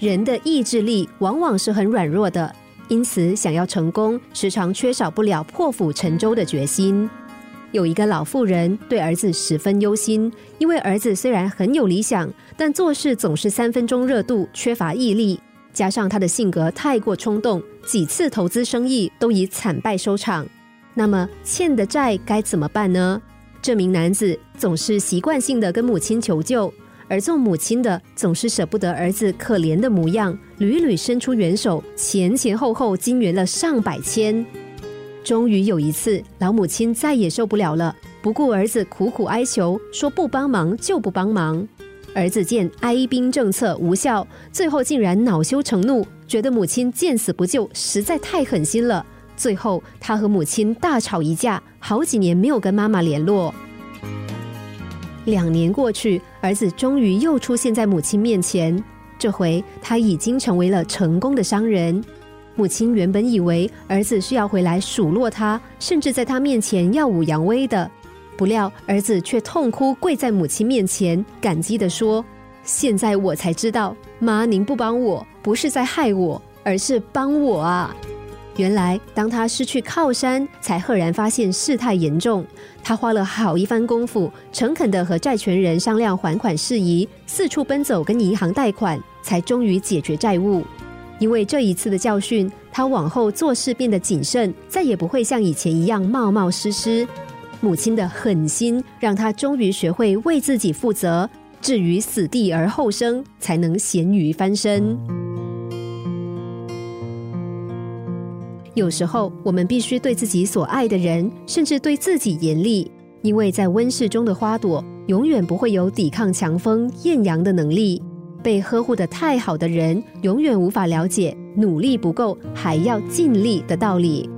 人的意志力往往是很软弱的，因此想要成功，时常缺少不了破釜沉舟的决心。有一个老妇人对儿子十分忧心，因为儿子虽然很有理想，但做事总是三分钟热度，缺乏毅力。加上他的性格太过冲动，几次投资生意都以惨败收场。那么欠的债该怎么办呢？这名男子总是习惯性的跟母亲求救，而做母亲的总是舍不得儿子可怜的模样，屡屡伸出援手，前前后后金援了上百千。终于有一次，老母亲再也受不了了，不顾儿子苦苦哀求，说不帮忙就不帮忙。儿子见哀兵政策无效，最后竟然恼羞成怒，觉得母亲见死不救实在太狠心了。最后，他和母亲大吵一架，好几年没有跟妈妈联络。两年过去，儿子终于又出现在母亲面前，这回他已经成为了成功的商人。母亲原本以为儿子是要回来数落他，甚至在他面前耀武扬威的，不料儿子却痛哭跪在母亲面前，感激的说：“现在我才知道，妈您不帮我，不是在害我，而是帮我啊！”原来，当他失去靠山，才赫然发现事态严重。他花了好一番功夫，诚恳的和债权人商量还款事宜，四处奔走跟银行贷款，才终于解决债务。因为这一次的教训，他往后做事变得谨慎，再也不会像以前一样冒冒失失。母亲的狠心，让他终于学会为自己负责，置于死地而后生，才能咸鱼翻身。有时候，我们必须对自己所爱的人，甚至对自己严厉，因为在温室中的花朵，永远不会有抵抗强风、艳阳的能力。被呵护的太好的人，永远无法了解努力不够还要尽力的道理。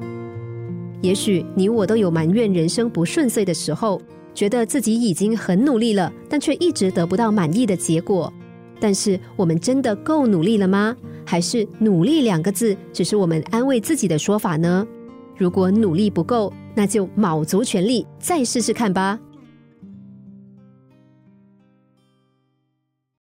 也许你我都有埋怨人生不顺遂的时候，觉得自己已经很努力了，但却一直得不到满意的结果。但是，我们真的够努力了吗？还是“努力”两个字只是我们安慰自己的说法呢？如果努力不够，那就卯足全力再试试看吧。